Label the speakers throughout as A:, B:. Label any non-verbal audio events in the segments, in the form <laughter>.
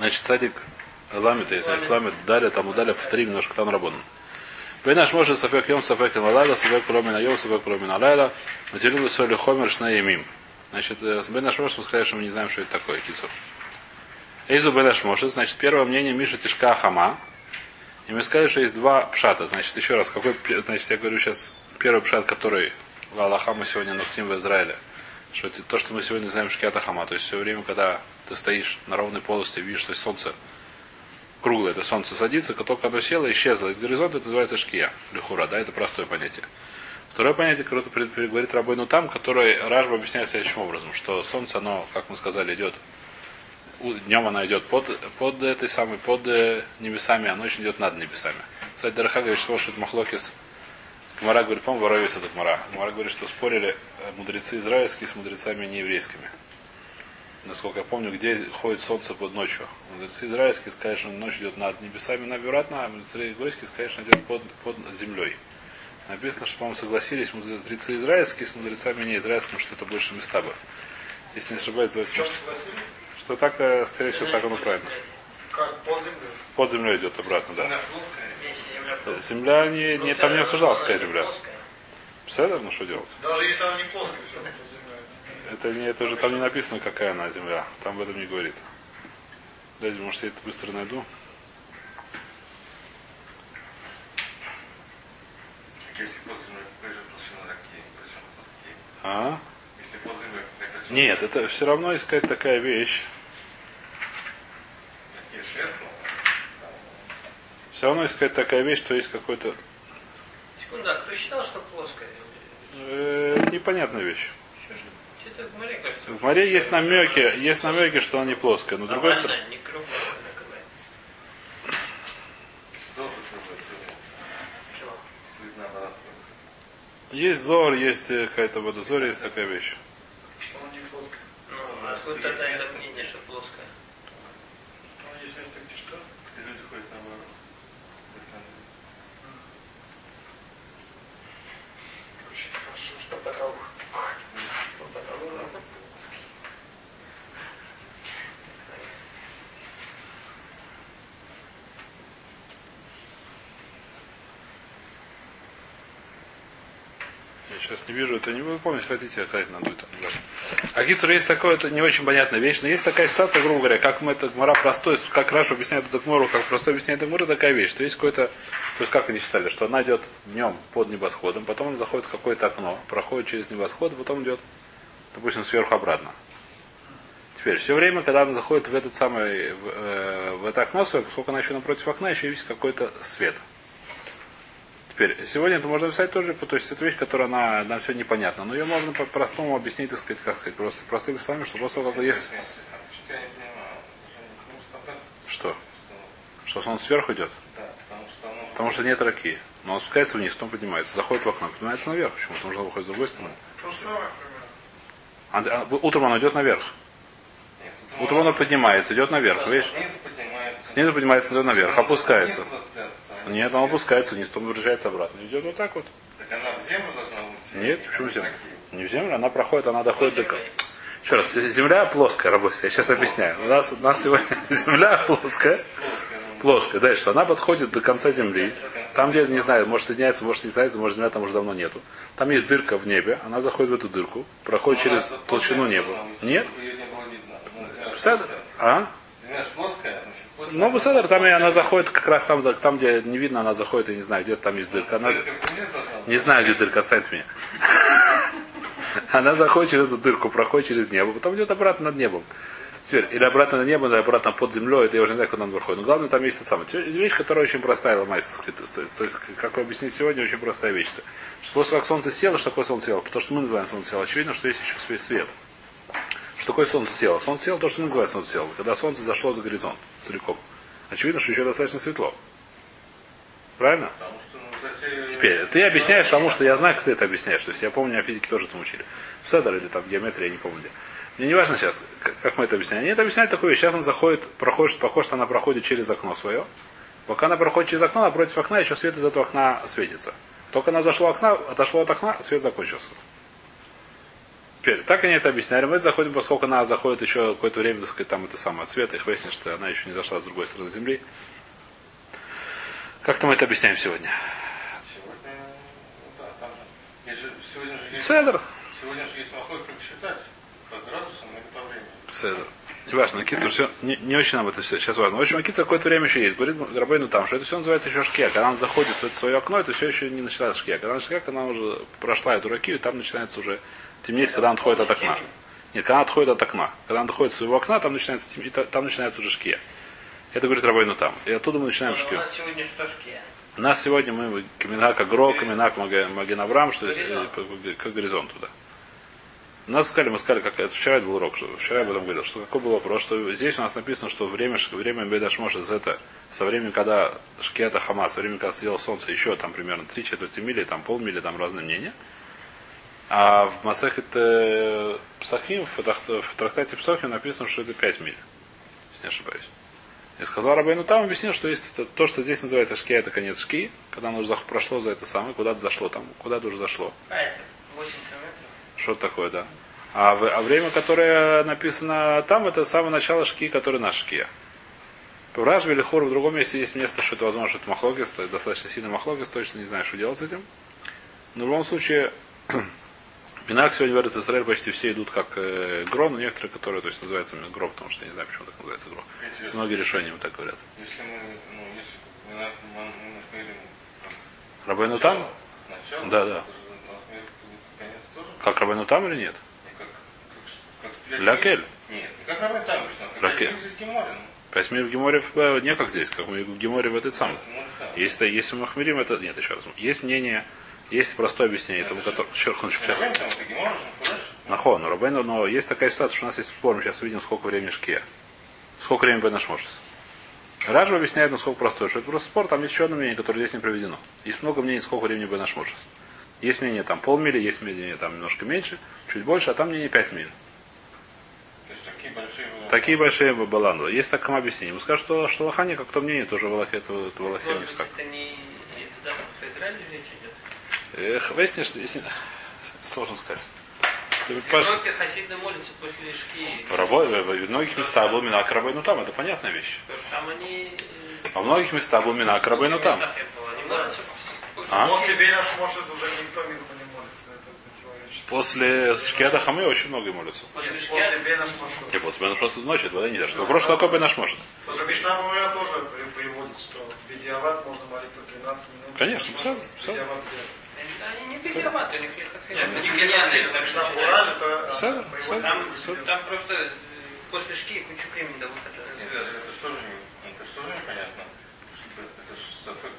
A: Значит, садик ламит, если есть ламит, дали, там удали, повтори немножко там работаем. Бен наш может сафек йом сафек лалайла, сафек ломин йом, сафек ломин алайла, материалы соли хомер шна имим. Значит, с Бен наш может мы сказали, что мы не знаем, что это такое, кицур. Эйзу Бен наш может, значит, первое мнение Миша Тишка Хама. И мы сказали, что есть два пшата. Значит, еще раз, какой, значит, я говорю сейчас первый пшат, который в Аллаха мы сегодня нухтим в Израиле. Что это то, что мы сегодня знаем Шкиата Хама. То есть все время, когда ты стоишь на ровной полости, видишь, что солнце круглое, это солнце садится, как только оно село, исчезло из горизонта, это называется шкия, лихура, да, это простое понятие. Второе понятие, которое говорит Рабойну там, которое Ражба объясняет следующим образом, что солнце, оно, как мы сказали, идет, днем оно идет под, под этой самой, под э, небесами, а ночью идет над небесами. Кстати, Дараха говорит, что это Махлокис, Гмара говорит, по-моему, воровец это Гмара. Гмара говорит, что спорили э, мудрецы израильские с мудрецами нееврейскими насколько я помню, где ходит солнце под ночью. Мудрецы израильские сказали, что ночь идет над небесами обратно, а сказали, что идет под, под землей. Написано, что, по-моему, согласились мудрецы израильские с мудрецами не израильскими, что это больше места бы. Если не ошибаюсь, давайте что, что так, э, скорее всего, так оно правильно.
B: Как под землей?
A: Под землей идет обратно,
B: Земля
A: да.
B: плоская?
A: Земля не, не там не пожалуйста, земля. Представляешь, ну что делать?
B: Даже если она не плоская, все.
A: Это, не, это же там не написано, какая она земля. Там в этом не говорится. Дайте, может, я это быстро найду.
C: Если под землей такие.
A: А?
C: Если под землей покажет
A: Нет, это все равно искать такая вещь.
C: такие сверху,
A: Все равно искать такая вещь, что есть какой-то
D: Секунду, а кто считал, что плоская
A: э, непонятная вещь.
D: В море,
A: есть намеки, есть намеки, что она не плоская. Но с другой стороны, есть зор, есть э, какая-то водозор, есть такая вещь.
D: Ну, откуда тогда это мнение, что плоская?
B: Там есть место, где что?
C: Где люди ходят на ворот.
B: Очень хорошо, что такого. Вот заколола.
A: Я сейчас не вижу, это не вы помните, хотите, это брать. А Гитер есть такое, это не очень понятная вещь, но есть такая ситуация, грубо говоря, как мы это Гмара простой, как Раша объясняет эту Гмору, как простой объясняет Гмору, такая вещь, что есть какой-то, то есть как они считали, что она идет днем под небосходом, потом она заходит в какое-то окно, проходит через небосход, потом идет, допустим, сверху обратно. Теперь, все время, когда она заходит в этот самый, в, э, в это окно, поскольку она еще напротив окна, еще есть какой-то свет. Теперь, сегодня это можно писать тоже, то есть это вещь, которая она, нам все непонятна, но ее можно по-простому объяснить, так сказать, как сказать, просто простыми словами, что того, как есть...
C: Что
A: Что? Солнце сверху идет?
C: Да, потому что оно...
A: Потому что нет раки. Но он спускается вниз, потом поднимается, заходит в окно, поднимается наверх. Почему? Потому что он выходит с другой стороны. А- а утром оно идет наверх.
C: Нет,
A: Утром оно поднимается, идет наверх,
C: Да,
A: видишь?
C: Снизу поднимается.
A: Снизу поднимается, идет наверх, опускается.
C: вниз
A: Нет, он опускается вниз, потом возвращается обратно. Идет вот так вот.
C: Так она в землю должна уйти?
A: Нет, почему
C: Или
A: землю? Не в землю, она проходит, она доходит до... Еще раз, земля плоская, работа. Я сейчас объясняю. У нас, у нас сегодня <laughs> земля плоская.
C: Плоская.
A: Дальше, что она подходит до конца земли. Там, где, не знаю, может соединяется, может не соединяется, может земля там уже давно нету. Там есть дырка в небе, она заходит в эту дырку, проходит
C: ну,
A: через
C: она
A: толщину неба. Нет?
C: Ну.
A: А?
C: Ж плоская, значит,
A: Ну, Беседер, там и она заходит как раз там, там, где не видно, она заходит, я не знаю, где там есть дырка. Она... Не знаю, где дырка, отстаньте меня. <laughs> Она заходит через эту дырку, проходит через небо, потом идет обратно над небом. Теперь, или обратно на небо, или обратно под землей, это я уже не знаю, куда он выходит. Но главное, там есть та самая вещь, которая очень простая, ломается. То есть, как вы объяснить сегодня, очень простая вещь. Что после как солнце село, что такое солнце село? Потому что мы называем солнце село. Очевидно, что есть еще свет. Что такое солнце село? Солнце село то, что мы называем солнце село. Когда солнце зашло за горизонт целиком. Очевидно, что еще достаточно светло. Правильно?
C: Ну,
A: Теперь, ты объясняешь тому, что я знаю, как ты это объясняешь. То есть я помню, о физике тоже это учили. В Седер или там геометрии, я не помню где. Мне не важно сейчас, как, мы это объясняем. Они это объясняют такую вещь. Сейчас она заходит, проходит, похоже, что она проходит через окно свое. Пока она проходит через окно, напротив окна еще свет из этого окна светится. Только она зашла окна, отошла от окна, свет закончился. Теперь, так они это объясняли. Мы заходим, поскольку она заходит еще какое-то время, так сказать, там это самое цвет, их выяснилось, что она еще не зашла с другой стороны земли. Как-то мы это объясняем сегодня.
C: Сегодня, ну да, там же. Есть же сегодня же есть. Махой, как считать. По градусам и по времени.
A: Цедр. Неважно, Акиту все, не, не очень нам это все сейчас важно. В общем, Акита какое-то время еще есть. Говорит Рабейну там, что это все называется еще шкия. Когда она заходит в это свое окно, это все еще не начинается шкия. Когда она шкия, она уже прошла эту ракию, там начинается уже темнеть, когда она отходит от окна. Нет, когда она отходит от окна. Когда она доходит до своего окна, там начинается, тем- там начинается уже шкия. Это говорит Рабейну там. И оттуда мы начинаем
D: У
A: шкию.
D: нас сегодня что шкия?
A: У нас сегодня мы Каминак Агро, Каминак Маген Авраам, что э, по- по- к горизонту, да. Нас сказали, мы сказали, как это вчера это был урок, что вчера я об этом говорил, что какой был вопрос, что здесь у нас написано, что время, время Бедашмош из это со времени, когда Шкета Хамас, со времени, когда съело солнце, еще там примерно три четверти мили, там полмили, там разные мнения. А в Масахет э, Псахим, в, тракт- в трактате Псахим написано, что это 5 миль, если не ошибаюсь. И сказал Рабейну там, объяснил, что есть это- то, что здесь называется шки, это конец шки, когда оно уже прошло за это самое, куда-то зашло там, куда-то уже зашло.
D: А, это 8 километров.
A: Что такое, да. А, в- а время, которое написано там, это самое начало шки, которое наш шкия. В Ражбе или Хор в другом месте есть место, что это возможно, что это махлогис, достаточно сильный махлогис, точно не знаю, что делать с этим. Но в любом случае, <clears throat> Минак сегодня в Израиль почти все идут как э, гро, но некоторые, которые, то есть называется именно гро, потому что я не знаю, почему так называется гро.
C: Интересно.
A: Многие решения вот так говорят.
C: Если мы, ну, если мы, на- мы, мы
A: Рабейну там?
C: начало,
A: Да, да.
C: это же у нас мир конец тоже.
A: Как Рабейну там или нет?
C: Как
A: Лякель.
C: Нет, не как Рабин там обычно, ну.
A: Пять миль в Геморе э, не как здесь, как мы в Геморе в.
C: Может, да.
A: Если, если мы хмирим, это... Нет, еще раз. Есть мнение, есть простое объяснение, тому, которое... Черт, сейчас. Нахон, Рабейну, но есть такая ситуация, что у нас есть спор, мы сейчас увидим, сколько времени шкия. Сколько времени Бен Ашмошес. Раджа объясняет, насколько простой, что это просто спор, там есть еще одно мнение, которое здесь не проведено. Есть много мнений, сколько времени Бен Ашмошес. Есть мнение там полмили, есть мнение там немножко меньше, чуть больше, а там мнение 5 миль.
C: То есть такие большие...
A: Такие большие баланды. Есть такое объяснение. Мы скажем, что, что Лохани, как то мнение, тоже Валахе, это, это Валахе
D: Может
A: не
D: быть, это не... Это даже по Израилю речь идет?
A: Эх, выяснишь, что если... Сложно сказать.
D: Европе хасиды молятся после шки.
A: в рабо- в в многих местах был Минак Рабейну там, это понятная вещь.
D: Потому что там они... э,
A: Во многих местах был Минак там.
D: был, Они молятся после
A: А?
B: После Бейна Шмошес уже никто не не молится.
A: После Шкета Хамы очень много молятся.
D: После шки.
B: После Бейна Шмошес.
A: Не, после Бен просто это вода нельзя. Что вопрос, что такое Бен Ашмошес?
B: Потому что Мишна тоже при- приводит, что в Бедиават можно молиться 13 минут.
A: Конечно, все, все.
D: Они не их
B: Нет, не
D: так
B: Мишна
D: что
B: а, приводит
D: Там, просто э, после шки кучу времени дадут это
C: Нет, же, не- это что же непонятно? Это ж сафек,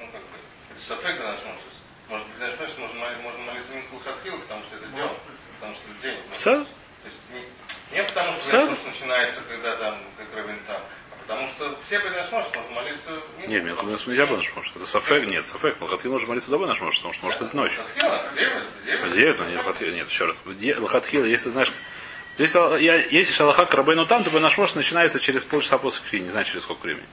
C: ну как бы, это сафек для нас может. Может быть, знаешь, что можно, можно молиться Минхул Хатхил, потому что это день, потому что это день.
A: Все?
C: То есть не, не потому, что? Бенашмош начинается, когда там, как Равин там, потому что все Бенашмош можно молиться
A: Нет, мне нельзя Бен Ашмошес. Это Сафек, нет, Сафек. Лохатхил нужно молиться до Бен Ашмошес, потому что может это ночь.
C: Девять,
A: но нет, Лохатхил, нет, еще раз. Лохатхил, если знаешь, Здесь а, я, если шалаха к Рабейну там, то Бен Ашмошес начинается через полчаса после шки, не знаю через сколько времени.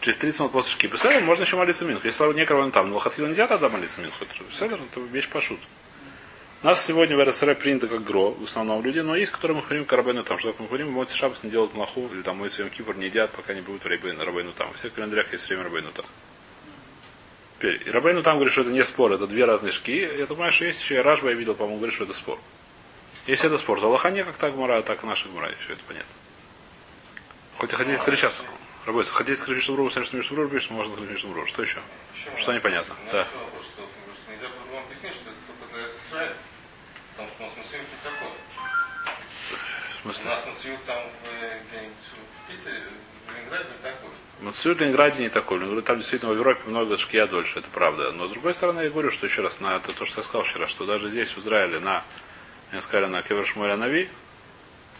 A: Через 30 минут после шки. Представляете, можно еще молиться минху. Если не Рабейну там, но Лохатхил нельзя тогда молиться минху. Это, это вещь пошут. У нас сегодня в РСР принято как гро, в основном люди, но есть, которые мы говорим к Рабейну там, что мы говорим, мой Шабас не делают маху, или там мой Йом Кипр не едят, пока не будет Рабейну, Рабейну там. Во всех календарях есть время Рабейну там. Теперь, и Рабейну там говорит, что это не спор, это две разные шки. Я думаю, что есть еще и Ражба, я видел, по-моему, говорит, что это спор. Если это спор, то Аллаха не как так Гмара, так наша Гмара, все это понятно. Хоть и хотите открыть сейчас, работает, хотите открыть Мишну Бруру, что Мишну Бруру пишет, можно открыть Мишну Бруру. Что еще? Что непонятно? Да.
C: нельзя по-другому объяснить, что это только для Израиля. У не такой.
A: В
C: У
A: смысле?
C: нас Масиют там в, где-нибудь в Питере, в Ленинграде не такой.
A: Мацию в Ленинграде не такой. Но говорю, там действительно в Европе много шкия дольше, это правда. Но с другой стороны, я говорю, что еще раз, на это то, что я сказал вчера, что даже здесь, в Израиле, на, я сказал, на Кевершморе Нави,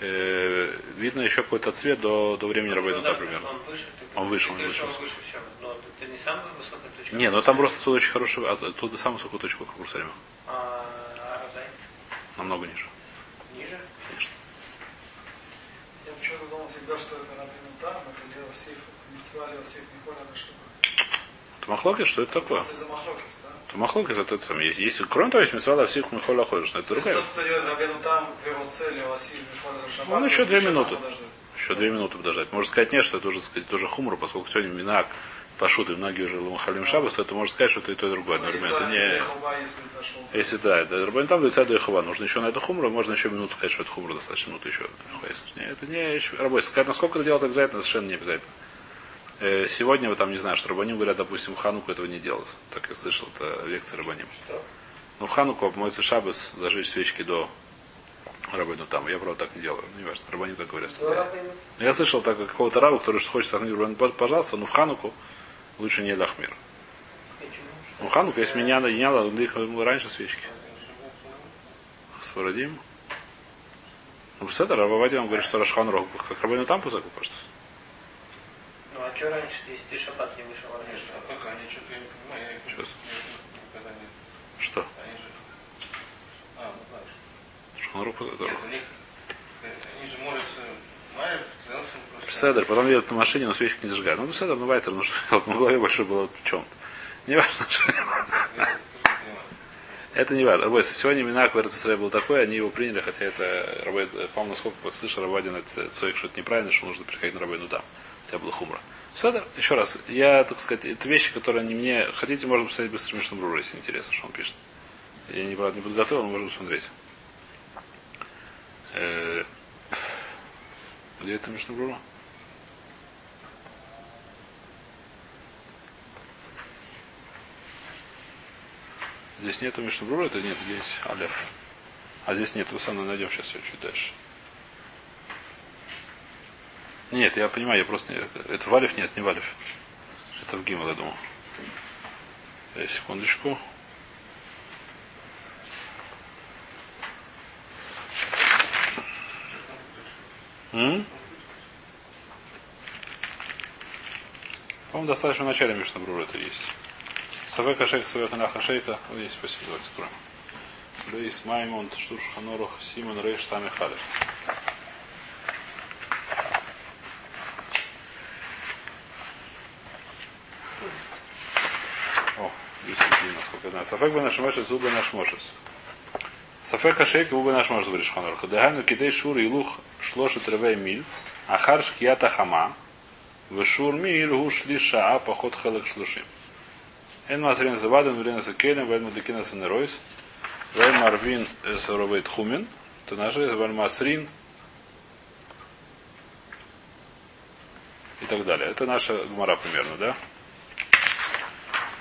A: э, видно еще какой-то цвет до, до времени Рабейна,
D: Да,
A: примерно.
D: Он выше. ты-
A: Он выше,
D: ты
A: он
D: говоришь,
A: выше.
D: он выше всё. Но это не самая высокая точка.
A: Не, ну там просто отсюда очень хороший, от- оттуда самая высокая точка, как в Иерусалиме.
D: А
A: Намного ниже.
D: ниже?
A: Конечно.
B: Я почему-то думал всегда, что это Рабину там, это Леосиф, Митцва Леосиф Никола Рашиба.
A: То махлокис, что это такое?
B: Из-за махлокис, да?
A: То махлокис это тот самый. Есть, есть, кроме того, есть мисвала всех михола ходишь, это другая.
B: тот, кто делает Рабену там, его цели, Ласиль, Михаил, Шаббат,
A: Ну, еще две минуты. Еще две минуты подождать. Можно сказать нет, что это уже сказать, тоже хумру, поскольку сегодня Минак, Пашут и многие уже Ламахалим Шабас, то это можно сказать, что это и то, и другое. Одновременно. Это не...
B: Если
A: да, это Рабан там лица до Ихова. Нужно еще на эту хумру, можно еще минуту сказать, что это хумру достаточно минуту еще. Это не еще работа. Сказать, насколько это делать обязательно, совершенно не обязательно. Э, Сегодня вы там не знаю, что Рабаним говорят, допустим, в Хануку этого не делать. Так я слышал, это лекция Рабаним. Ну, в Хануку моется шабас, зажечь свечки до Рабану там. Я, правда, так не делаю. Ну, Не важно. Рабаним так говорят. Я слышал так какого-то раба, который что хочет Рабану, пожалуйста, но в Хануку лучше не лахмир. Ну, в Хануку, если меня наняла, их раньше свечки. Сварадим. Ну, в Седер, Рабавади он говорит, что Рашхан Рог, как Рабану там пузаку просто.
D: Ну а что раньше, если ты шаббат не вышел? а
C: а как они что-то, я не понимаю, я
A: Сейчас. Что?
C: Они же... А, ну так.
A: Рашхан Рог пузаку.
C: Нет, у них... Они же молятся... Майер клялся просто...
A: Седер, потом едут на машине, но свечки не зажигают. Ну, Седер, ну, Вайтер, ну, что? Ну, в голове большой было чем. Не важно, что... Это не важно. Рабой, сегодня Минак в РЦСР был такой, они его приняли, хотя это, Рабой, по-моему, насколько слышал, Рабадин, это Цоик, что это неправильно, что нужно приходить на Рабайну там. Хотя было хумра. Седер, еще раз, я, так сказать, это вещи, которые не мне... Хотите, можно посмотреть быстро Мишнабрура, если интересно, что он пишет. Я не, правда, не подготовил, но можно посмотреть. Э, Где это Мишнабрура? Здесь нету Мишнабрура, это нет, здесь Алеф. А здесь нет, вы со мной найдем сейчас чуть дальше. Нет, я понимаю, я просто... не- Это Валев? Нет, не Валев. Это в Гимл, я думал. Э, Секундочку. М? По-моему, достаточно в начале Мишнабрура это есть. Савека шейка, савека наха шейка. Вот есть, спасибо, давайте откроем. Лейс Маймонд, Штурш Ханорух, Симон Рейш, Сами Халев. О, здесь видно, насколько я знаю. Сафек бы наш мошес, зубы наш мошес. Сафек ашейка, зубы наш мошес, говоришь Ханорух. Дагайну кидей шур и лух шлошит ревей миль, ахар шкията хама, вешур миль гу шлиша, а поход хелек шлушим. Эн масрин заваден, врен за келем, вен мудикина санеройс, вен марвин саровейт хумен, это наши, вен масрин, и так далее. Это наша гмара примерно, да?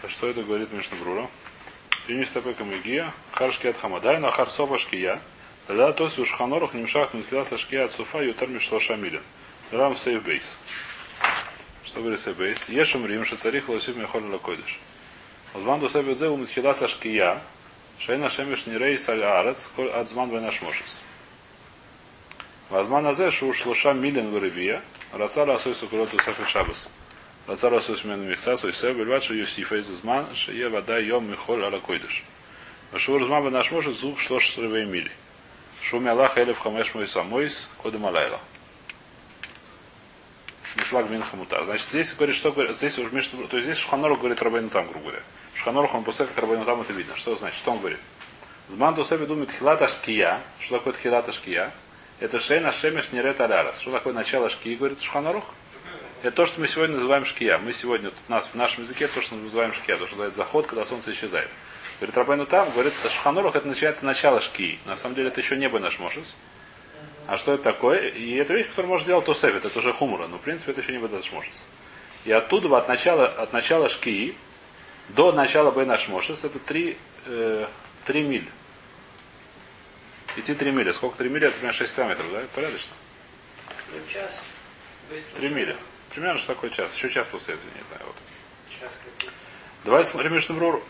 A: А Что это говорит Мишнабрура? Принес тапека мегия, харшки от хамадай, харсова шкия. Тогда то есть уж ханорах немшах митхиласа шкия от суфа ютер мишлоша милен. Рам сейф бейс. Что говорит сейф бейс? Ешем рим, шацарих лосив мехоль лакойдыш. Узман досебет зеу митхила сашкия. Шейна шемеш нирей саль арец, коль адзман венаш мошес. Вазман азе шу шлуша милен вырывия. Раца расой сукуроту сафер шабас. Раца расой смену михца сой сев. Бельват шу юсифа из узман шее вода йом михоль ала койдыш. Шу узман венаш мошес зуб шлош срывей мили. Шуми Аллах элев хамеш мой самойс кодем алайла. Мишлаг мин хамута. Значит, здесь говорит, что говорит, здесь уж Мишна, то есть здесь Шханору говорит Рабайну там, грубо говоря. Шханору он после как Рабайну там это видно. Что значит? Что он говорит? Зман себе думает хилата шкия. Что такое хилата шкия? Это шейна шемеш нерет алярас. Что такое начало шкии, говорит Шханорух? Это то, что мы сегодня называем шкия. Мы сегодня, у нас в нашем языке то, что мы называем шкия, то, что называется заход, когда солнце исчезает. Говорит Рабайну там, говорит, что Шханорах это начинается начало шкии. На самом деле это еще небо наш мошес. А что это такое? И это вещь, которую может делать Тосефет, это уже хумура, но в принципе это еще не наш мошес. И оттуда от начала, от начала шкии до начала Бен Ашмошес это три, э, три миль. Идти три мили. Сколько три мили? Это примерно 6 километров, да? Порядочно.
D: Ну, час.
A: Три мили. Примерно что такое час. Еще час после этого, не знаю. Вот.
D: Час
A: Давайте смотрим Мишнабруру.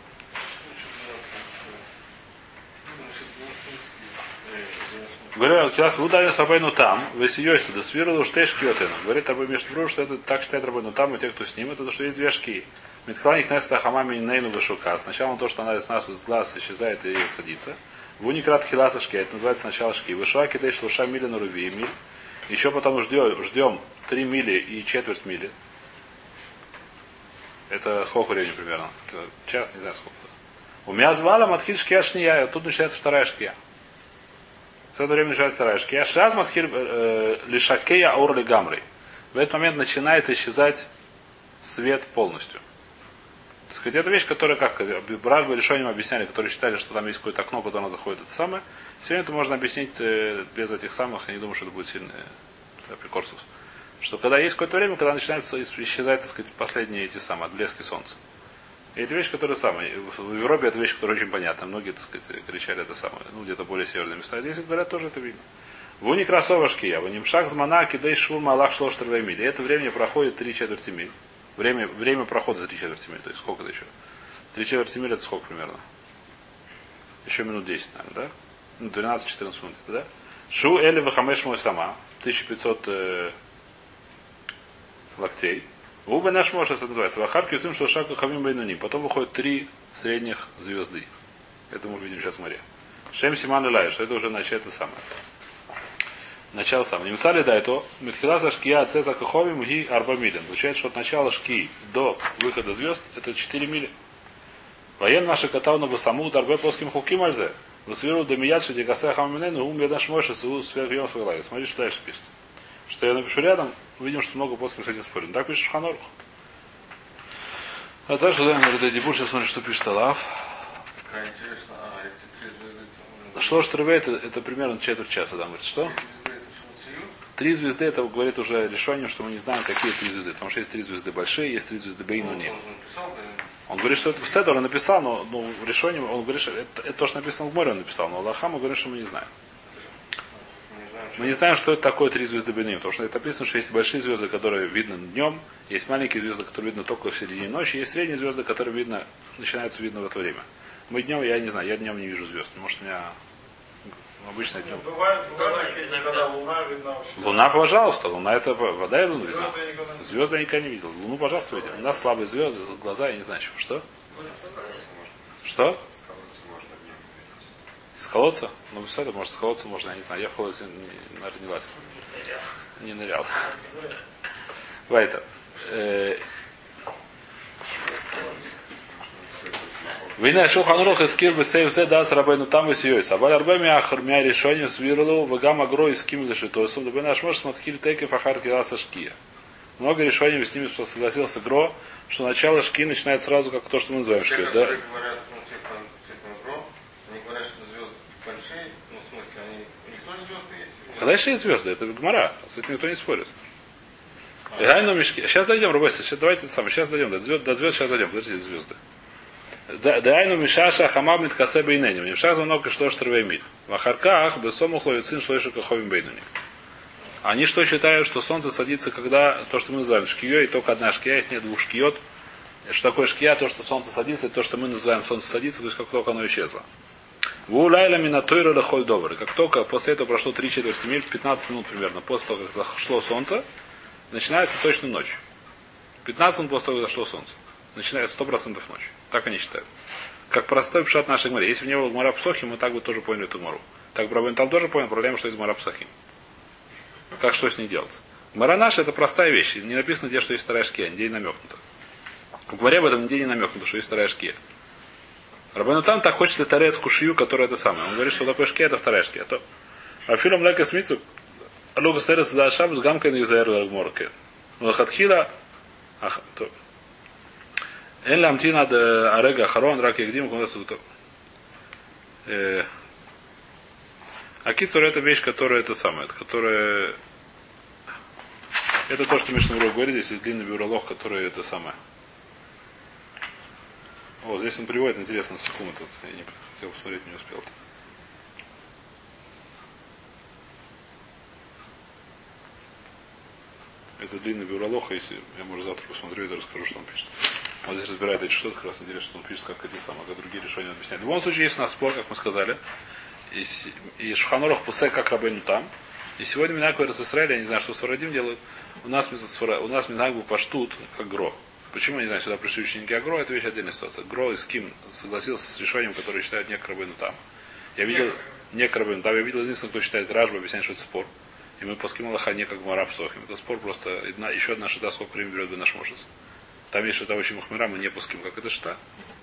A: Говорю, сейчас вы дали Сабайну там, вы сияете, да свиру уж теш кьотена. Говорит Рабой Мишнабру, что это так считает Рабайну там, и те, кто с ним, это то, что есть две шки. Митхланик Неста Хамами Нейну Вышука. Сначала то, что она с нас с глаз исчезает и садится. Вуникрат Хиласа шки, это называется сначала шки. Вышуа кидей шлуша мили на руви миль. Еще потом ждем, ждем 3 мили и четверть мили. Это сколько времени примерно? Час, не знаю сколько. У меня звала Матхиль Шкия Шния, тут начинается вторая шкия. С этого времени начинается вторая шкия. Шаз Матхиль э, Лишакея Орли Гамри. В этот момент начинает исчезать свет полностью. Так сказать, это вещь, которая, как Бражба решением объясняли, которые считали, что там есть какое-то окно, куда она заходит, это самое. Сегодня это можно объяснить э, без этих самых, я не думаю, что это будет сильный прикорсус. Что когда есть какое-то время, когда начинается исчезать, так сказать, последние эти самые отблески солнца. И это вещь, которая самая. В Европе это вещь, которая очень понятна. Многие, так сказать, кричали это самое. Ну, где-то более северные места. А здесь говорят, тоже это видно. В Уникрасова шкия, в Унимшах змана, кидай шурма, Аллах шло миль. И это время проходит три четверти миль. Время, время прохода три четверти миль. То есть сколько это еще? Три четверти миль это сколько примерно? Еще минут 10, наверное, да? Ну, 12-14 минут, да? Шу Эли Вахамеш мой сама. 1500 э, локтей. Уба наш может это называется. Вахар кюсим шашаку хамим байнуни. Потом выходят три средних звезды. Это мы видим сейчас в море. Шем Симан и что это уже начало это самое. Начало самое. Немцали да это. Митхиласа шкия цеца каховим ги арба. Получается, что от начала шки до выхода звезд это 4 мили. Воен наша катауна бы саму дарбе плоским хуким альзе. Высвиру до миядши дикаса хамаминену ум бедаш мойши су сверхъем свой Смотри, что дальше пишет. Что я напишу рядом, увидим, что много плоским с этим спорим. Так пишет Шханорух. А дальше даем на Дибур, сейчас смотрим, что пишет Алав. Что ж это, это примерно четверть часа, да, говорит, что? Три звезды, это говорит уже решением, что мы не знаем, какие три звезды. Потому что есть три звезды большие, есть три звезды Бейнуни. Он говорит, что это Седор написал, но ну, решением, он говорит, что это, это то, что написано в море, он написал, но Аллаха мы говорим, что мы не знаем. Мы не знаем, что это такое три звезды Бейнуни, потому что это написано, что есть большие звезды, которые видны днем, есть маленькие звезды, которые видны только в середине ночи, есть средние звезды, которые видно, начинаются видно в это время. Мы днем, я не знаю, я днем не вижу звезд. Может, у меня Обычно днем.
B: Бывает, бывает, когда луна видна.
A: Луна, пожалуйста, луна это вода и луна видна. Звезды я никогда не видел. Луну, пожалуйста, видел. У нас слабые звезды, глаза, я не знаю чего. Что? Что? Из колодца? Ну, это может, с колодца можно, я не знаю. Я в колодце, наверное, не лазил. Не нырял. Вайтер. Э, Вина Шулханрух из Кирбы Сейвзе дас Рабейну там и Сиойс. Абаль Арбеми Ахар Мя решением свирлу Вагам Агро из Ким Лешитосом. Дабы наш муж смотхиль теки фахар киласа шкия. Много решений с ними согласился Гро, что начало шки начинает сразу как то, что мы называем шки. Да? Конечно, есть звезды, это Гмара, с этим никто не спорит. Сейчас дойдем, Рубайся, сейчас давайте самое, сейчас дойдем, до звезд, до звезд сейчас дойдем, подождите, звезды. Дайну Мишаша Хамам Миткасе Бейненю. Мишаш много что штырвей мид. В Ахарках Бесому Хлоюцин Шлойшу Каховим Бейнуни. Они что считают, что солнце садится, когда то, что мы называем шкией, только одна шкия, есть нет двух шкиот. Что такое шкия? То, что солнце садится, и то, что мы называем солнце садится, то есть как только оно исчезло. Вулайла минатойра лехоль добрый. Как только после этого прошло 3 четверти миль, 15 минут примерно, после того, как зашло солнце, начинается точно ночь. 15 минут после того, как зашло солнце. Начинается 100% ночь. Так они считают. Как простой пшат нашей гмаре. Если бы не было гмара псохи, мы так бы тоже поняли эту гмару. Так Брабен там тоже понял проблему, что есть гмара псохим. Как что с ней делать? Гмара наша это простая вещь. Не написано где, что есть вторая шкия, нигде не намекнуто. В гмаре об этом нигде не намекнуто, что есть вторая шкия. Рабану там так хочет тарец кушию, которая это самое. Он говорит, что такое шкия, это вторая шкия. То... А фильм Лека Смитсу, Лука Стерес да Шабс, Гамкин и Зайр Гморке. Лахатхила, Эн ламтина де арега харон рак ягдим кунасуто. Акицур это вещь, которая это самое, которая это то, что Мишнабрух говорит, здесь есть длинный бюролог, который это самое. О, здесь он приводит, интересно, секунду тут. Я не хотел посмотреть, не успел. -то. Это длинный бюролог, если я, может, завтра посмотрю и расскажу, что он пишет. Он здесь разбирает эти что-то, как раз интересно, что он пишет, как эти самые, как другие решения объясняет. В любом случае, есть у нас спор, как мы сказали. И, и Шуханурах Пусек, как Рабейну там. И сегодня Минак говорит Израиля, я не знаю, что с Фарадим делают. У нас, у нас Минак был паштут, как Гро. Почему, я не знаю, сюда пришли ученики Агро, это вещь отдельная ситуация. Гро и с кем согласился с решением, которое считают не Рабейну там. Я видел, не Рабейну там, я видел единственное, кто считает Ражба, объясняет, что это спор. И мы по ским Аллаха не как Мараб Сохим. Это спор просто, одна, еще одна шита, сколько времени берет бы наш Мошес. Там есть что-то очень махмира, мы не пуским, как это что.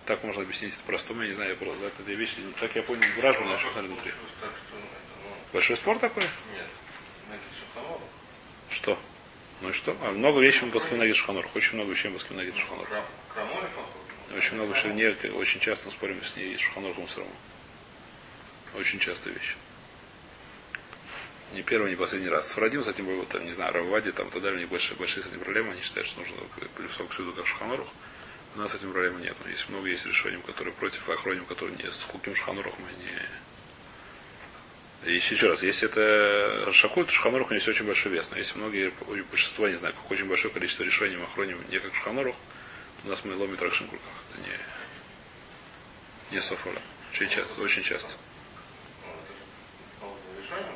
A: Так можно объяснить это простому, я не знаю, я просто это две вещи. Ну, Так я понял, в Ражбу на Шухаре внутри.
C: Ну,
A: Большой спор такой?
C: нет.
A: Ну и что? А много вещей мы на Гидшханорах. Очень много вещей мы
C: Крамоле похож.
A: Очень много вещей. Не, очень часто спорим с ней Шуханорхом все равно. Очень частая вещь. Не первый, не последний раз. С Фарадим, с этим там, не знаю, Равади, там, тогда у них большие, большие с этим проблемы. Они считают, что нужно плюсок всюду, как Шуханорух. У нас с этим проблемы нет. Но есть много есть решений, которые против, а охроним, которые не с Хуким Шуханорухом, они и еще раз, если это Шакут, то Шханорух несет очень большой вес. Но если многие, большинство, не знаю, как очень большое количество решений мы охроним не как Шханорух, у нас мы ломит Ракшин Курках. Это не, не Софола. Очень часто, очень часто.
C: Решения.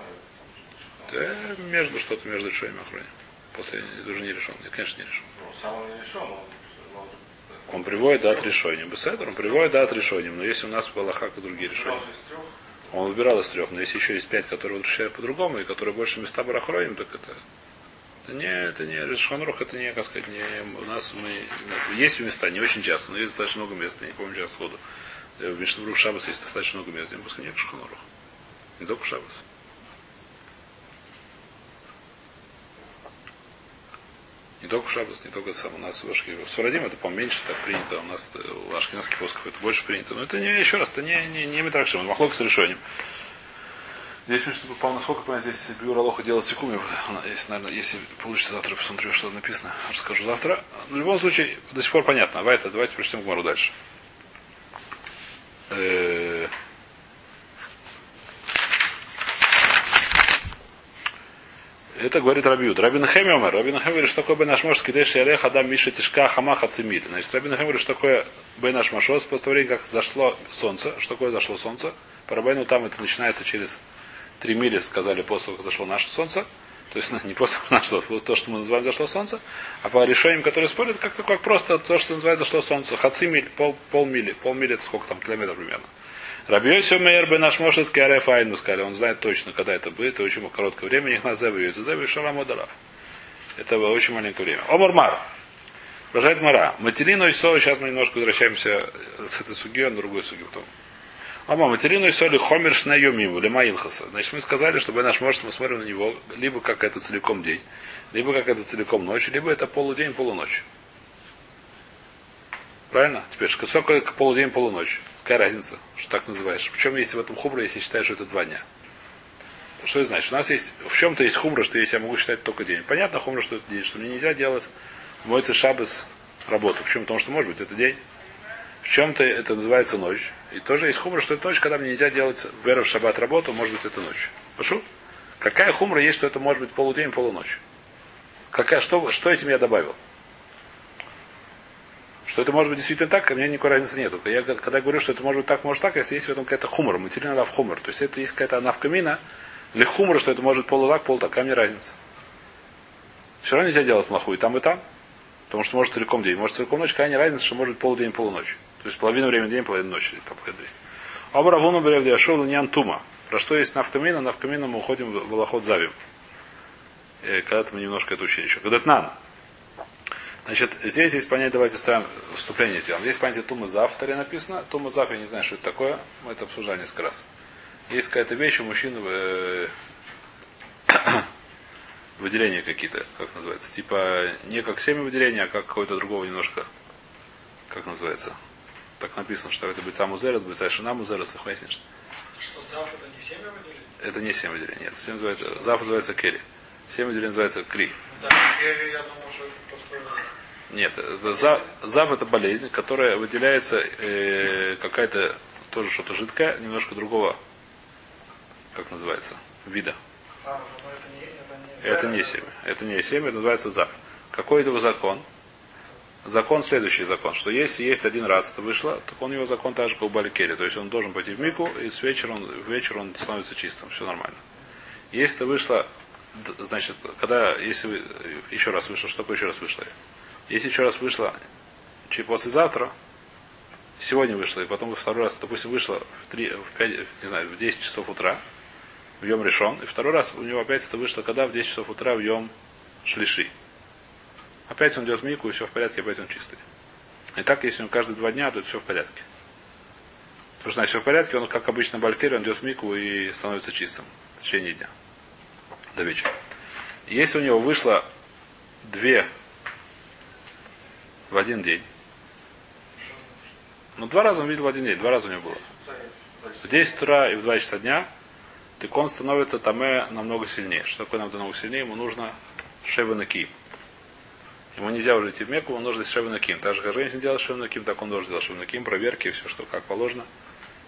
A: Да, между что-то между решением и охранением. После даже не решен. Нет, конечно, не решен.
C: Ну, сам он не решен, он
A: приводит дат решением. Беседер, он приводит дат решением. Но если у нас в Аллахак и другие решения. Он выбирал из трех, но если еще есть пять, которые возвращают по-другому, и которые больше места барахроим, так это, это не, это не, Решханрух, это не, как сказать, не, у нас мы, есть места, не очень часто, но есть достаточно много мест, я не помню сейчас сходу. Э, В Мишнабру Шабас есть достаточно много мест, мы пускай не Решханрух. Не только Шабас. Не только в Шабас, не только сам. У нас в в Сурадим это поменьше так принято, у нас э, у ашкенадских восков это больше принято. Но это не, еще раз, это не, не, не Митракшим, это махлок с решением. Здесь, между попал насколько понять, здесь Биур Алоха делает секунд, если, наверное, если получится завтра, посмотрю, что написано, расскажу завтра. В любом случае, до сих пор понятно. Давайте, давайте прочтем Гмару дальше. Это говорит Рабиуд. Рабин Хемиомер. Рабин Хем говорит, что такое Бенаш Мош, Кидеш Ялех, Адам Миша Тишка, Хамаха Цимиль. Значит, Рабин Хем говорит, что такое Бенаш Машос, после того времени, как зашло солнце. Что такое зашло солнце? По Рабайну там это начинается через три мили, сказали, после того, как зашло наше солнце. То есть <laughs> не просто наше солнце, то, что мы называем зашло солнце, а по решениям, которые спорят, как как просто то, что называется зашло солнце. Хацимиль, пол, полмили. Полмили это сколько там, километров примерно. Рабиоси Мейер наш Мошецкий Ареф Айн, мы сказали, он знает точно, когда это будет, это очень короткое время, их на Зеву и Зеву и Шалам. Это было очень маленькое время. Омар Мар. Продолжает Мара. Материну и соль, сейчас мы немножко возвращаемся с этой суги на другую суги потом. Ама, материну и соли хомер шнайомим, лема илхаса. Значит, мы сказали, что наш может мы смотрим на него либо как это целиком день, либо как это целиком ночь, либо это полудень, полуночь. Правильно? Теперь, такое полудень, полуночь? Какая разница, что так называешь? В чем есть в этом хумра, если считаешь, что это два дня? Что это значит? У нас есть, в чем-то есть хумра, что если я могу считать только день. Понятно, хумра, что это день, что мне нельзя делать мойцы шабас работу. Почему? Потому что, может быть, это день. В чем-то это называется ночь. И тоже есть хумра, что это ночь, когда мне нельзя делать вера в шаббат работу, может быть, это ночь. Прошу? Какая хумра есть, что это может быть полудень, полуночь? Какая, что, что этим я добавил? Что это может быть действительно так, у меня никакой разницы нет. Я когда говорю, что это может быть так, может так, если есть в этом какая-то хумор, материал в хумор. То есть это есть какая-то анавкамина, или хумор, что это может полутак, полутак, а мне разница. Все равно нельзя делать плохую там, и там. Потому что может целиком день, может целиком ночь, какая разница, что может полдень, полуночь. То есть половина времени день, половина ночи. Или там, половина день. Абравуну Берев Яшов Линьян Тума. Про что есть навкамина? Навкамина мы уходим в Волоход Завим. Когда-то мы немножко это учили еще. Гадатнан. Значит, здесь есть понятие, давайте ставим вступление сделаем. Здесь понятие Тума Зав, в написано. Тума Зав, я не знаю, что это такое. Мы это обсуждали несколько раз. Есть какая-то вещь у мужчин, э, <coughs> выделения какие-то, как называется. Типа не как семя выделения, а как какое-то другого немножко. Как называется? Так написано, что это бейца музерет, бейца шина музерет, сахвайсниш.
B: Что зав это не семя выделили?
A: Это не семь выделений, нет. Семь называется, зав называется кери. Семь выделений называется кри.
B: Да, я, я думал, что это.
A: Нет, это зав, зав это болезнь, которая выделяется э, какая-то тоже что-то жидкое, немножко другого, как называется, вида.
B: А, ну это не... Это
A: семя. Это не семя, это называется зав. Какой это закон? Закон следующий закон, что если есть один раз это вышло, то он его закон так же, как у Баликери. То есть он должен пойти в Мику, и с вечера он, вечер он становится чистым. Все нормально. Если это вышло, значит, когда, если вы- еще раз вышло, что такое еще раз вышло? Если еще раз вышло чуть послезавтра, сегодня вышло, и потом второй раз, допустим, вышло в, 3, в, 5, не знаю, в 10 часов утра, в Йом решен, и второй раз у него опять это вышло, когда в 10 часов утра в Йом шлиши. Опять он идет в мику, и все в порядке, опять он чистый. И так, если он каждые два дня, то это все в порядке. Потому что, значит, все в порядке, он, как обычно, балькер, он идет в мику и становится чистым в течение дня. До вечера. Если у него вышло две в один день, ну, два раза он видел в один день, два раза у него было. В 10 утра и в 2 часа дня, так он становится таме намного сильнее. Что такое намного сильнее? Ему нужно шевенаким. Ему нельзя уже идти в Мекку, ему нужно шевенаким. Так же, как женщина делает шевенаким, так он должен делать шевенаким, проверки, все, что как положено.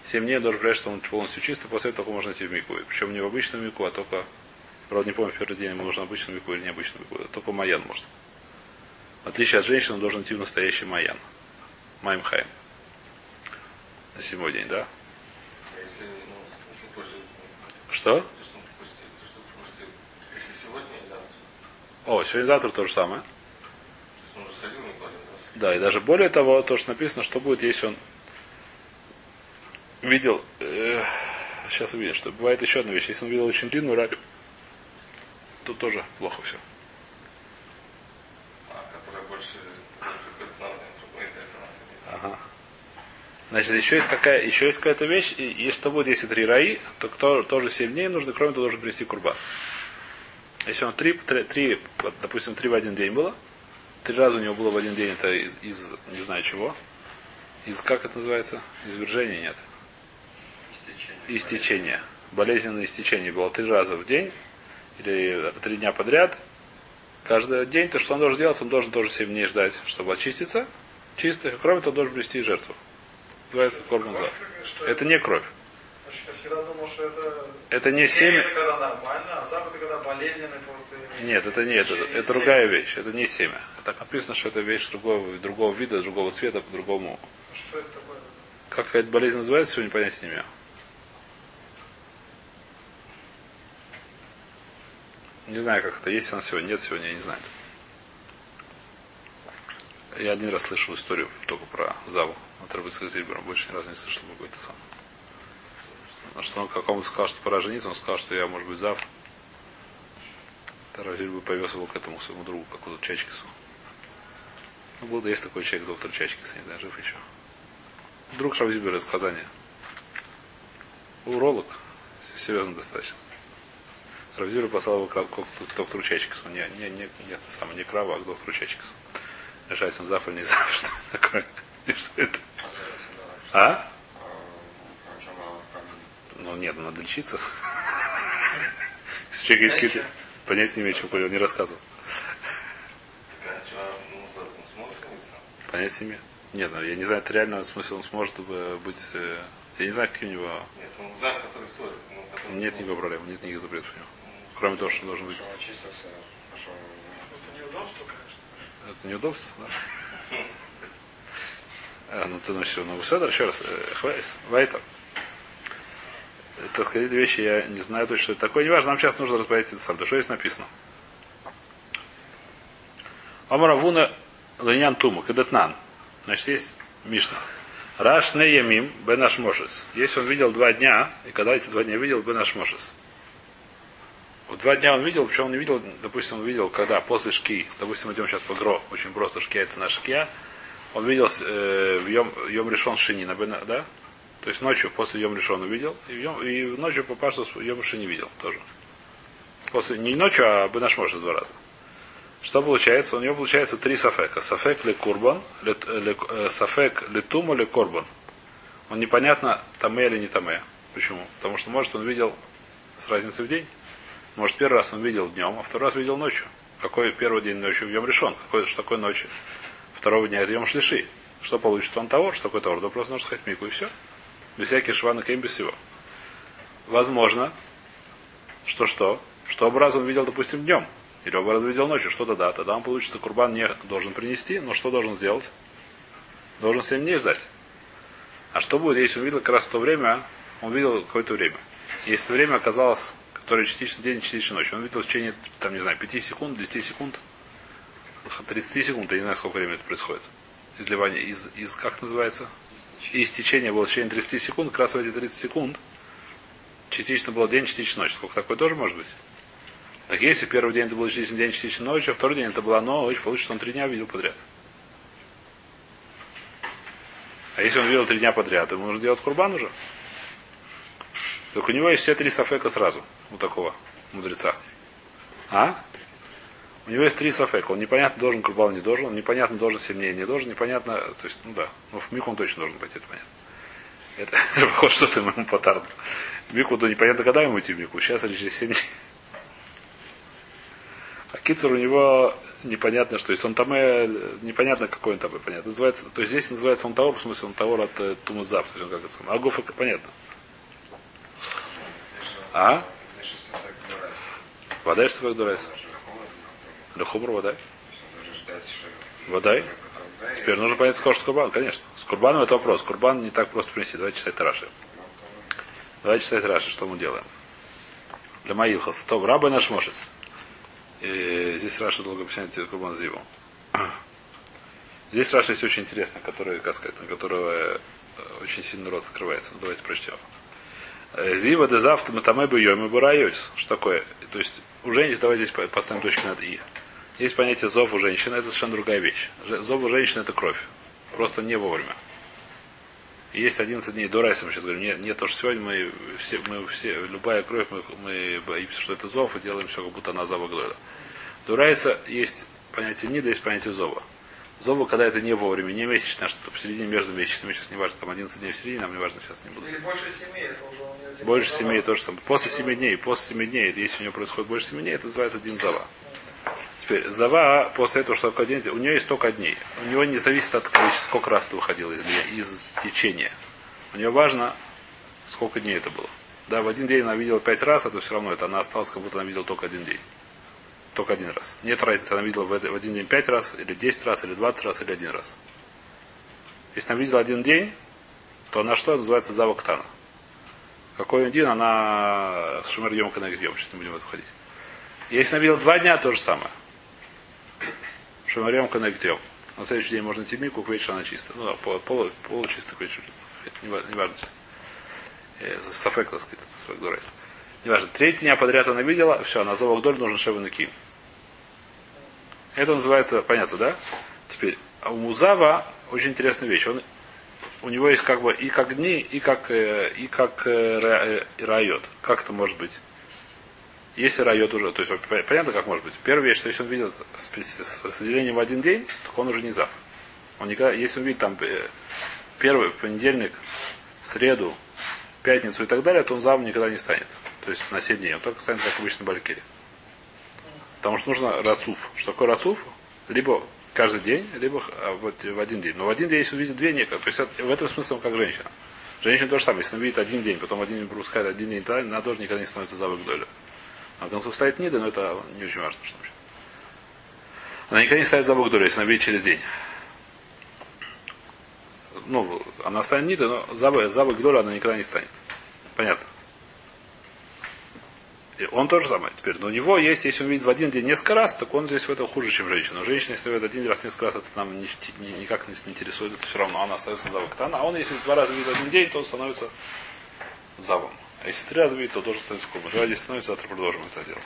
A: 7 дней должен проверять, что он полностью чистый, после этого можно идти в Мику. Причем не в обычную Мику, а только, правда, не помню, в первый день ему нужно обычную Мику или необычную Мику, а только Майян может. В отличие от женщины, он должен идти в настоящий Майян. Маймхайм. На седьмой день, да?
C: А ну, позже,
A: Что? О, сегодня-завтра то же самое. Да, и даже более того, то, что написано, что будет, если он видел, э, сейчас увидим, что бывает еще одна вещь. Если он видел очень длинную рак, то тоже плохо все.
C: А, которая больше какой-то знал, другой это надо.
A: Ага. Значит, еще есть какая, еще есть какая-то вещь, и если будет, если три раи, то кто тоже 7 дней нужно, кроме того, должен принести курбан. Если он три, три, три, допустим, три в один день было, три раза у него было в один день, это из, из не знаю чего, из, как это называется, извержения нет. Истечение. Болезненное истечение было три раза в день, или три дня подряд. Каждый день, то, что он должен делать, он должен тоже 7 дней ждать, чтобы очиститься. Чистый. Кроме того, должен привести жертву. Называется корманза.
B: Что
A: Это не кровь.
B: Думал, это...
A: Это не
B: Семя
A: семя.
B: это когда нормально, а это когда болезненный просто.
A: Нет, это не это. Это другая вещь. Это не семя. Так написано, что это вещь другого, другого вида, другого цвета, по-другому.
B: семени. Что это такое?
A: Как эта болезнь называется, сегодня понять не имею. Не знаю, как это. Есть она сегодня, нет сегодня, я не знаю. Я один раз слышал историю только про Заву от Рабыцкого Зильбера. Больше ни разу не слышал какой-то сам. Но что он какому-то сказал, что пора жениться, он сказал, что я, может быть, Зав. Тарав Зильбер повез его к этому своему другу, какому-то Чачкису. Ну, был, есть такой человек, доктор Чачкис, не знаю, жив еще. Друг Равзибера из Казани. Уролог. Серьезно достаточно. Равзибер послал его к доктору Чачкису. Не, не, не, не, сам, не к Раву, а к доктору Чачкису. Решать, он зав или не зав, <laughs> что такое. И что это? А? Ну нет, ну, надо лечиться. Если у человека есть какие-то... Понятия не имею, чего понял, не рассказывал.
C: Ну, за- он?
A: Понятия не имею. Нет, ну, я не знаю, это реально смысл он сможет бы быть... э, Я не знаю, какие у него...
C: Нет, ну, зам, который туалет, ну, который...
A: Нет никакой проблемы, нет никаких запретов у него. Кроме того, что он должен быть...
B: Это неудобство, конечно.
A: Это неудобство, да? <laughs> А, ну ты носишь ну Седер, еще раз, э, вайтер. Это какие вещи, я не знаю точно, что это такое. Неважно, нам сейчас нужно разбавить это сам. Да что здесь написано? Омаравуна Ленян Тума, Кадетнан. Значит, есть Мишна. Раш не ямим бен ашмошес. Если он видел два дня, и когда эти два дня видел бен ашмошес. В два дня он видел, причем он не видел, допустим, он видел, когда после шки, допустим, идем сейчас по гро, очень просто шкия, это наш шкия, он видел э, в йом, йом решен шини, на Бена- да? То есть ночью после йом решен увидел, и, в йом, и ночью по пашту йом шини видел тоже. После, не ночью, а Бенаш может два раза. Что получается? У него получается три сафека. Сафек ли курбан, ли, ли, э, сафек ли тума, ли корбан. Он непонятно, таме или не таме. Почему? Потому что, может, он видел с разницей в день. Может, первый раз он видел днем, а второй раз видел ночью. Какой первый день ночью? Йом решен. Какой, что такое ночью? Второго дня это Йом шлиши. Что получится? Он того, что такое товар. Да просто нужно сказать мику и все. Без всяких шванок и без всего. Возможно, что что? Что оба раза он видел, допустим, днем. Или оба раза видел ночью. Что тогда? Тогда он получится, курбан не должен принести, но что должен сделать? Должен 7 дней ждать. А что будет, если он видел как раз в то время, он видел какое-то время. Если это время оказалось, которое частично день, частично ночь, он видел в течение, там, не знаю, 5 секунд, 10 секунд, 30 секунд, я не знаю, сколько времени это происходит. Изливание, из, из как это называется? И истечение было в течение 30 секунд, как раз в эти 30 секунд частично был день, частично ночь. Сколько такое тоже может быть? Так если первый день это был частичный день, частичная ночь, а второй день это была ночь, получится, он три дня видел подряд. А если он видел три дня подряд, ему нужно делать курбан уже. Так у него есть все три сафека сразу, у такого мудреца. А? У него есть три сафека. Он непонятно должен курбан, не должен. Он непонятно должен сильнее, не должен. Непонятно, то есть, ну да. Ну в мику он точно должен пойти, это понятно. Это <laughs> похоже, что ты ему потард. Мику, да непонятно, когда ему идти в Мику. Сейчас или через 7 дней. А Кицер у него непонятно, что есть он там э, непонятно какой он там, понятно. Называется, то есть здесь называется он Таур, в смысле он Таур от э, Тумазав, то есть он как это самое. А Гофа понятно. А? Вода что такое дурайс? Лехумр вода. Вода? Теперь нужно понять, сколько что Курбан, конечно. С Курбаном это вопрос. Курбан не так просто принести. Давайте читать Раши. Давайте читать Раши, что мы делаем. Для Маилхаса. То, раба наш мошец. Здесь Раша долго объясняет Курбан Зиву. Здесь Раша есть очень интересно, который, как сказать, на которого э, очень сильный рот открывается. Ну, давайте прочтем. Э, Зива де завтра матаме бы йоми бурайос. Что такое? То есть у женщин, давайте здесь поставим точку над и. Есть понятие зов у женщины, это совершенно другая вещь. Зов у женщины это кровь. Просто не вовремя. И есть 11 дней до райса, мы сейчас говорим, нет, нет, то, что сегодня мы все, мы все, любая кровь, мы, мы боимся, что это зов, и делаем все, как будто она зова. До райса есть понятие нида, есть понятие зова. Зова, когда это не вовремя, не месячно, а что в середине между месячными, сейчас не важно, там 11 дней в середине, нам не важно, сейчас не буду.
B: Или больше семей, это уже у
A: Больше семей то же самое. После 7 дней, после 7 дней, если у нее происходит больше 7 дней, это называется один зава. Теперь, зава, после этого, что один день, у нее есть только дней. У него не зависит от количества, сколько раз ты выходил из, из течения. У нее важно, сколько дней это было. Да, в один день она видела пять раз, это все равно, это она осталась, как будто она видела только один день. Только один раз. Нет разницы, она видела в, один день пять раз, или десять раз, или двадцать раз, или один раз. Если она видела один день, то она что? Называется завоктана. Какой один, она с шумерьем канагьем. Сейчас не будем в это входить. Если она видела два дня, то же самое. Шумерьем канагьем. На следующий день можно идти мику, к вечеру она чистая. Ну да, полу, полу, получисто к вечеру. Не, важно, не важно чисто. Э, Сафек, так сказать, это сафек дурайс. Неважно. Третий дня подряд она видела, все, на зовок доль нужно шевануки. Это называется, понятно, да? Теперь, а у Музава очень интересная вещь. Он, у него есть как бы и как дни, и как, э, и как э, райот. Как это может быть? Если райот уже, то есть понятно, как может быть. Первая вещь, что если он видит с, с разделением в один день, то он уже не зав. Он никогда, если он видит там э, первый понедельник, среду, пятницу и так далее, то он зав никогда не станет. То есть на 7 дней. Он только станет как обычно балькири. Потому что нужно рацуф. Что такое рацуф? Либо каждый день, либо а, вот в один день. Но в один день, если увидит две, некогда. То есть в этом смысле он как женщина. Женщина то же самое. Если она видит один день, потом один день пропускает, один день, то она тоже никогда не становится завык долю. А в конце стоит нида, но это не очень важно. Что вообще. Она никогда не ставит завык долю, если она видит через день. Ну, она станет нида, но завык долю она никогда не станет. Понятно. Он тоже самое теперь. Но у него есть, если он видит в один день несколько раз, так он здесь в этом хуже, чем женщина. Женщина, если видит один раз несколько раз, это нам ни, ни, никак не интересует, это все равно она остается завом. А он, если два раза видит один день, то он становится завом. А если три раза видит, то тоже становится кубом. Давайте становится, завтра продолжим это дело.